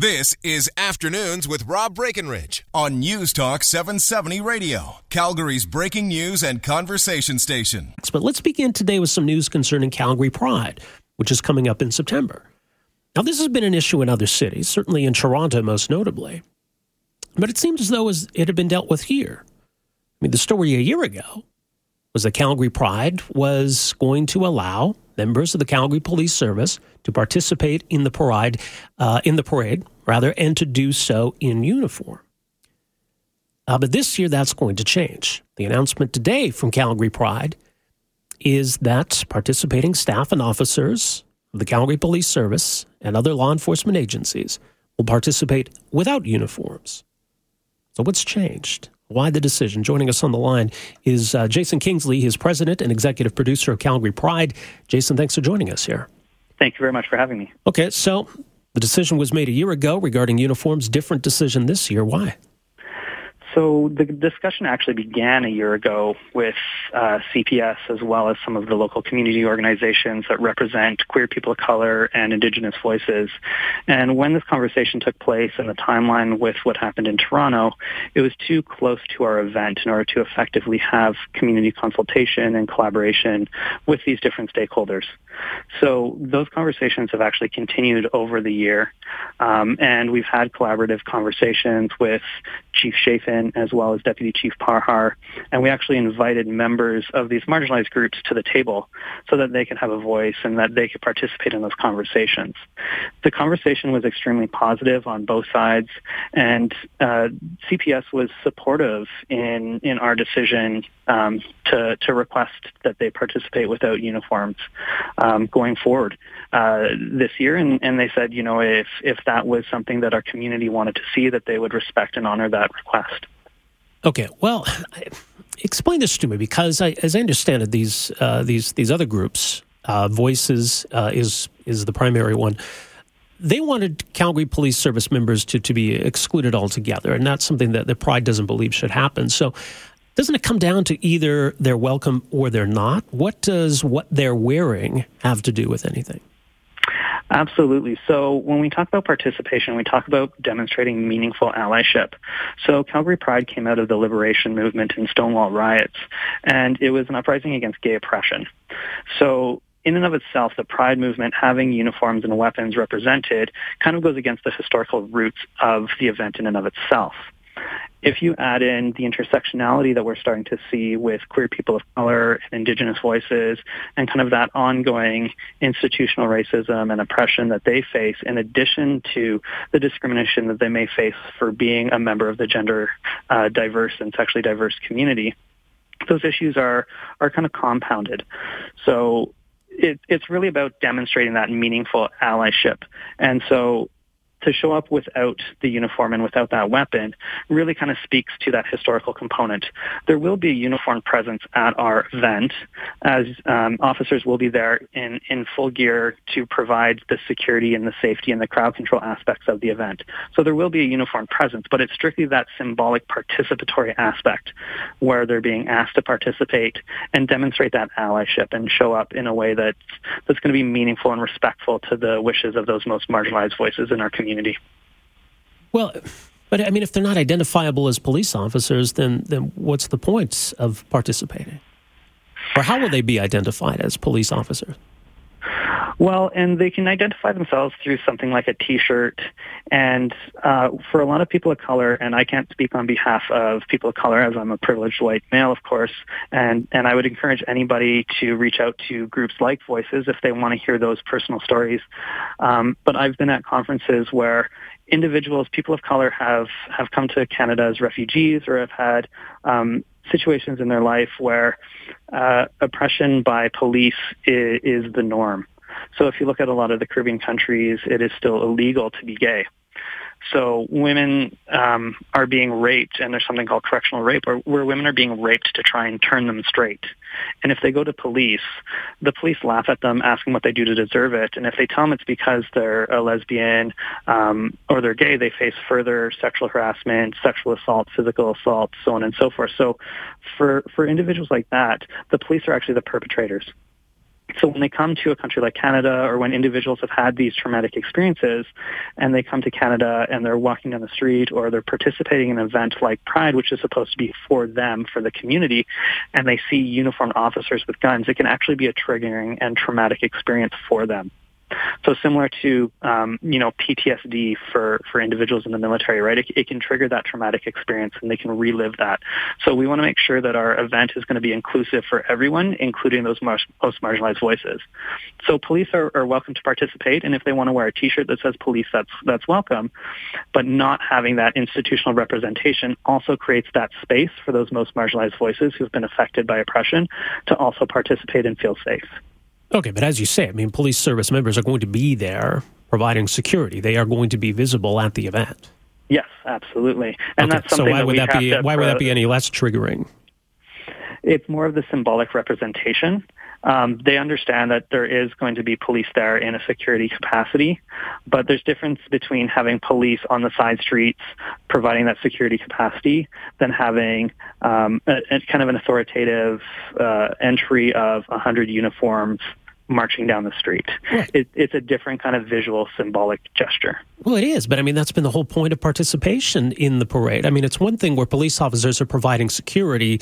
This is Afternoons with Rob Breckenridge on News Talk 770 Radio, Calgary's breaking news and conversation station. But let's begin today with some news concerning Calgary Pride, which is coming up in September. Now, this has been an issue in other cities, certainly in Toronto most notably, but it seems as though it had been dealt with here. I mean, the story a year ago was that Calgary Pride was going to allow members of the Calgary Police Service to participate in the parade, uh, in the parade rather, and to do so in uniform. Uh, but this year, that's going to change. The announcement today from Calgary Pride is that participating staff and officers of the Calgary Police Service and other law enforcement agencies will participate without uniforms. So, what's changed? Why the decision? Joining us on the line is uh, Jason Kingsley, his president and executive producer of Calgary Pride. Jason, thanks for joining us here. Thank you very much for having me. Okay, so the decision was made a year ago regarding uniforms. Different decision this year. Why? So the discussion actually began a year ago with uh, CPS as well as some of the local community organizations that represent queer people of color and Indigenous voices. And when this conversation took place and the timeline with what happened in Toronto, it was too close to our event in order to effectively have community consultation and collaboration with these different stakeholders. So those conversations have actually continued over the year. Um, and we've had collaborative conversations with Chief Chaffin as well as Deputy Chief Parhar. And we actually invited members of these marginalized groups to the table so that they could have a voice and that they could participate in those conversations. The conversation was extremely positive on both sides. And uh, CPS was supportive in, in our decision um, to, to request that they participate without uniforms um, going forward uh, this year. And, and they said, you know, if, if that was something that our community wanted to see, that they would respect and honor that request. Okay, well, explain this to me because, I, as I understand it, these uh, these these other groups, uh, Voices uh, is is the primary one. They wanted Calgary Police Service members to, to be excluded altogether, and that's something that the Pride doesn't believe should happen. So, doesn't it come down to either they're welcome or they're not? What does what they're wearing have to do with anything? Absolutely. So when we talk about participation, we talk about demonstrating meaningful allyship. So Calgary Pride came out of the liberation movement and Stonewall riots, and it was an uprising against gay oppression. So in and of itself, the Pride movement having uniforms and weapons represented kind of goes against the historical roots of the event in and of itself if you add in the intersectionality that we're starting to see with queer people of color and indigenous voices and kind of that ongoing institutional racism and oppression that they face in addition to the discrimination that they may face for being a member of the gender uh, diverse and sexually diverse community, those issues are, are kind of compounded. So it, it's really about demonstrating that meaningful allyship. And so to show up without the uniform and without that weapon really kind of speaks to that historical component. There will be a uniform presence at our event as um, officers will be there in, in full gear to provide the security and the safety and the crowd control aspects of the event. So there will be a uniform presence, but it's strictly that symbolic participatory aspect where they're being asked to participate and demonstrate that allyship and show up in a way that's, that's going to be meaningful and respectful to the wishes of those most marginalized voices in our community community. Well, but I mean, if they're not identifiable as police officers, then then what's the point of participating? Or how will they be identified as police officers? Well, and they can identify themselves through something like a T-shirt. And uh, for a lot of people of color, and I can't speak on behalf of people of color as I'm a privileged white male, of course, and, and I would encourage anybody to reach out to groups like Voices if they want to hear those personal stories. Um, but I've been at conferences where individuals, people of color have, have come to Canada as refugees or have had um, situations in their life where uh, oppression by police is, is the norm. So if you look at a lot of the Caribbean countries, it is still illegal to be gay. So women um, are being raped, and there's something called correctional rape, where, where women are being raped to try and turn them straight. And if they go to police, the police laugh at them, asking what they do to deserve it. And if they tell them it's because they're a lesbian um, or they're gay, they face further sexual harassment, sexual assault, physical assault, so on and so forth. So for for individuals like that, the police are actually the perpetrators. So when they come to a country like Canada or when individuals have had these traumatic experiences and they come to Canada and they're walking down the street or they're participating in an event like Pride, which is supposed to be for them, for the community, and they see uniformed officers with guns, it can actually be a triggering and traumatic experience for them. So similar to um, you know PTSD for for individuals in the military, right? It, it, can trigger that traumatic experience, and they can relive that. So we want to make sure that our event is going to be inclusive for everyone, including those most marginalized voices. So police are, are welcome to participate, and if they want to wear a T-shirt that says police, that's that's welcome. But not having that institutional representation also creates that space for those most marginalized voices who've been affected by oppression to also participate and feel safe. Okay, but as you say, I mean, police service members are going to be there providing security. They are going to be visible at the event. Yes, absolutely, and okay, that's something so why that would that be? Why would that be any less triggering? It's more of the symbolic representation. Um, they understand that there is going to be police there in a security capacity, but there's difference between having police on the side streets providing that security capacity than having um, a, a kind of an authoritative uh, entry of 100 uniforms marching down the street. Right. It, it's a different kind of visual symbolic gesture. Well, it is, but I mean, that's been the whole point of participation in the parade. I mean, it's one thing where police officers are providing security.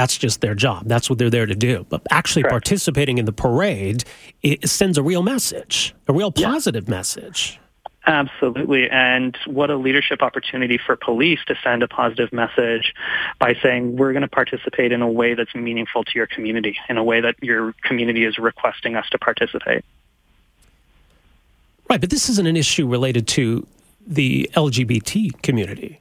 That's just their job. That's what they're there to do. But actually Correct. participating in the parade it sends a real message, a real positive yeah. message. Absolutely. And what a leadership opportunity for police to send a positive message by saying, we're going to participate in a way that's meaningful to your community, in a way that your community is requesting us to participate. Right, but this isn't an issue related to the LGBT community.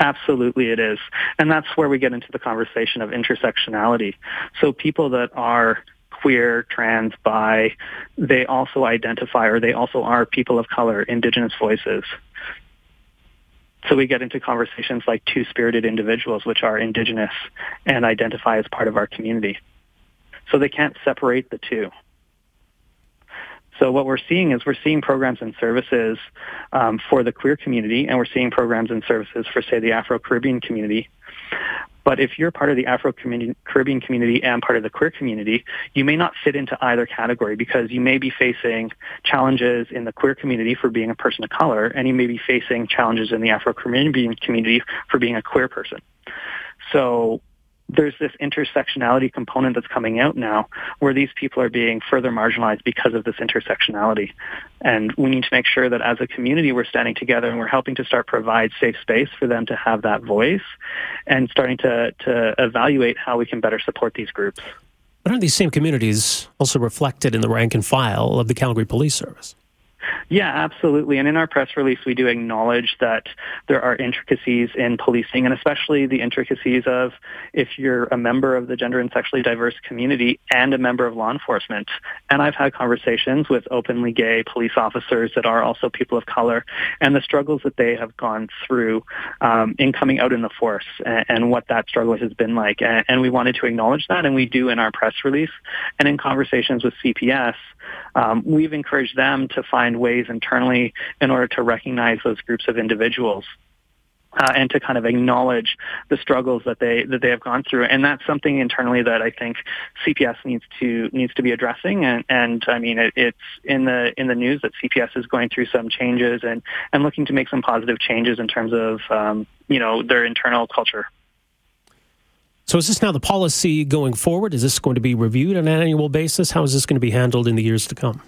Absolutely, it is. And that's where we get into the conversation of intersectionality. So people that are queer, trans, bi, they also identify or they also are people of color, indigenous voices. So we get into conversations like two-spirited individuals, which are indigenous and identify as part of our community. So they can't separate the two. So what we're seeing is we're seeing programs and services um, for the queer community, and we're seeing programs and services for, say, the Afro-Caribbean community. But if you're part of the Afro-Caribbean community and part of the queer community, you may not fit into either category because you may be facing challenges in the queer community for being a person of color, and you may be facing challenges in the Afro-Caribbean community for being a queer person. So there's this intersectionality component that's coming out now where these people are being further marginalized because of this intersectionality. And we need to make sure that as a community we're standing together and we're helping to start provide safe space for them to have that voice and starting to, to evaluate how we can better support these groups. But aren't these same communities also reflected in the rank and file of the Calgary Police Service? Yeah, absolutely. And in our press release, we do acknowledge that there are intricacies in policing, and especially the intricacies of if you're a member of the gender and sexually diverse community and a member of law enforcement. And I've had conversations with openly gay police officers that are also people of color, and the struggles that they have gone through um, in coming out in the force, and, and what that struggle has been like. And, and we wanted to acknowledge that, and we do in our press release. And in conversations with CPS, um, we've encouraged them to find ways internally in order to recognize those groups of individuals. Uh, and to kind of acknowledge the struggles that they that they have gone through, and that's something internally that I think CPS needs to needs to be addressing. And, and I mean, it, it's in the in the news that CPS is going through some changes and and looking to make some positive changes in terms of um, you know their internal culture. So is this now the policy going forward? Is this going to be reviewed on an annual basis? How is this going to be handled in the years to come?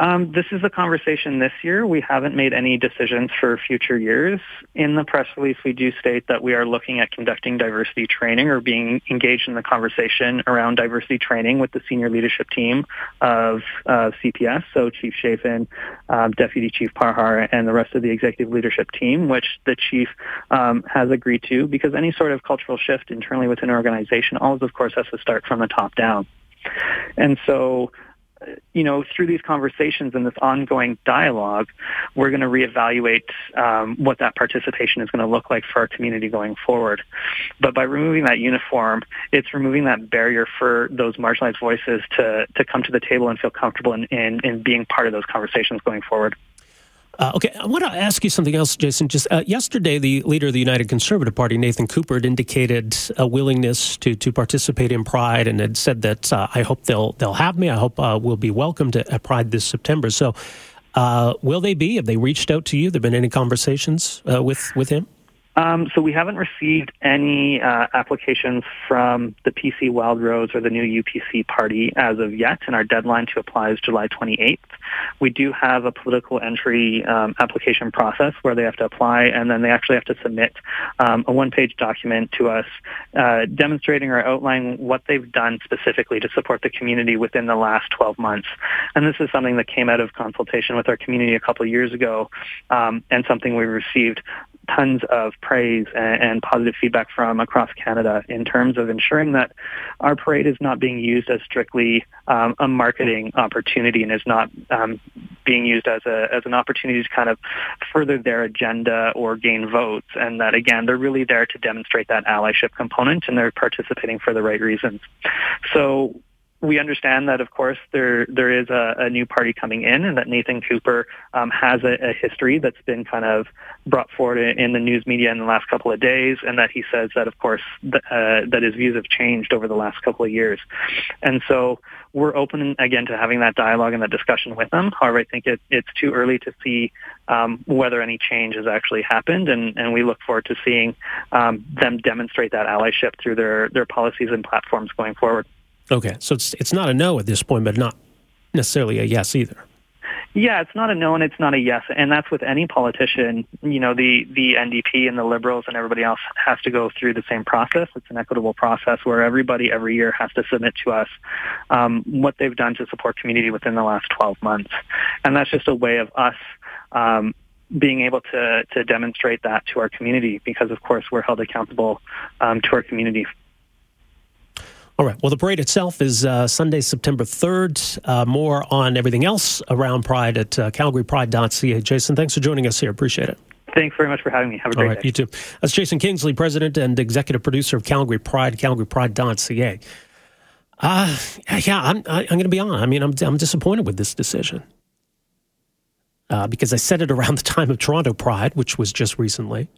Um, this is a conversation this year. We haven't made any decisions for future years. In the press release, we do state that we are looking at conducting diversity training or being engaged in the conversation around diversity training with the senior leadership team of uh, CPS, so Chief Chaffin, um, Deputy Chief Parhar, and the rest of the executive leadership team, which the chief um, has agreed to, because any sort of cultural shift internally within an organization always, of course, has to start from the top down. And so you know, through these conversations and this ongoing dialogue, we're going to reevaluate um, what that participation is going to look like for our community going forward. But by removing that uniform, it's removing that barrier for those marginalized voices to, to come to the table and feel comfortable in, in, in being part of those conversations going forward. Uh, okay, I want to ask you something else, Jason. Just uh, yesterday, the leader of the United Conservative Party, Nathan Cooper, indicated a willingness to to participate in Pride, and had said that uh, I hope they'll they'll have me. I hope uh, we'll be welcomed at Pride this September. So, uh, will they be? Have they reached out to you? There been any conversations uh, with with him? Um, so we haven't received any uh, applications from the PC Wildrose or the new UPC party as of yet, and our deadline to apply is July 28th. We do have a political entry um, application process where they have to apply, and then they actually have to submit um, a one-page document to us uh, demonstrating or outlining what they've done specifically to support the community within the last 12 months. And this is something that came out of consultation with our community a couple years ago, um, and something we received tons of praise and, and, positive feedback from across Canada in terms of ensuring that our parade is not being used as strictly um, a marketing opportunity and is not um, being used as a as an opportunity to kind of further their agenda or gain votes, and that again they're really there to demonstrate that allyship component and they're participating for the right reasons. So we understand that, of course, there there is a, a new party coming in, and that Nathan Cooper um, has a, a, history that's been kind of brought forward in the news media in the last couple of days, and that he says that, of course, uh, that his views have changed over the last couple of years, and so we're open again to having that dialogue and that discussion with them. However, I think it, it's too early to see um, whether any change has actually happened, and, and we look forward to seeing um, them demonstrate that allyship through their their policies and platforms going forward. Okay, so it's it's not a no at this point, but not necessarily a yes either. Yeah, it's not a no and it's not a yes, and that's with any politician. You know, the the NDP and the Liberals and everybody else has to go through the same process. It's an equitable process where everybody every year has to submit to us um, what they've done to support community within the last 12 months, and that's just a way of us. Um, being able to, to demonstrate that to our community because of course we're held accountable um, to our community all right. Well, the parade itself is uh, Sunday, September 3rd. Uh, more on everything else around Pride at uh, calgarypride.ca. Jason, thanks for joining us here. Appreciate it. Thanks very much for having me. Have a great All right, day. You too. That's Jason Kingsley, President and Executive Producer of Calgary Pride, calgarypride.ca. Uh, yeah, I'm, I'm going to be on. I mean, I'm, I'm disappointed with this decision. Uh, because I said it around the time of Toronto Pride, which was just recently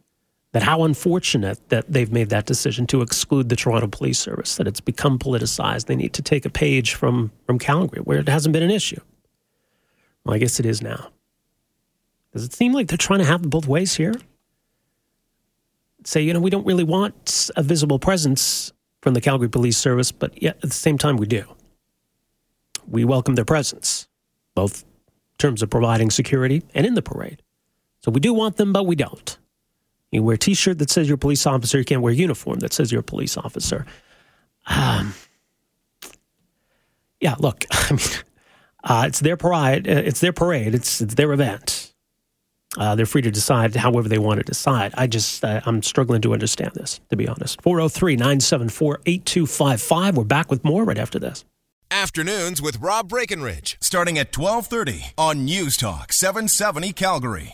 that how unfortunate that they've made that decision to exclude the Toronto Police Service, that it's become politicized. They need to take a page from, from Calgary, where it hasn't been an issue. Well, I guess it is now. Does it seem like they're trying to have it both ways here? Say, you know, we don't really want a visible presence from the Calgary Police Service, but yet at the same time, we do. We welcome their presence, both in terms of providing security and in the parade. So we do want them, but we don't. You wear a T-shirt that says you're a police officer. You can't wear a uniform that says you're a police officer. Um, yeah, look, I mean, uh, it's their parade. Uh, it's their parade. It's it's their event. Uh, they're free to decide however they want to decide. I just uh, I'm struggling to understand this, to be honest. 403-974-8255. We're back with more right after this. Afternoons with Rob Breckenridge, starting at 1230 on News Talk 770 Calgary.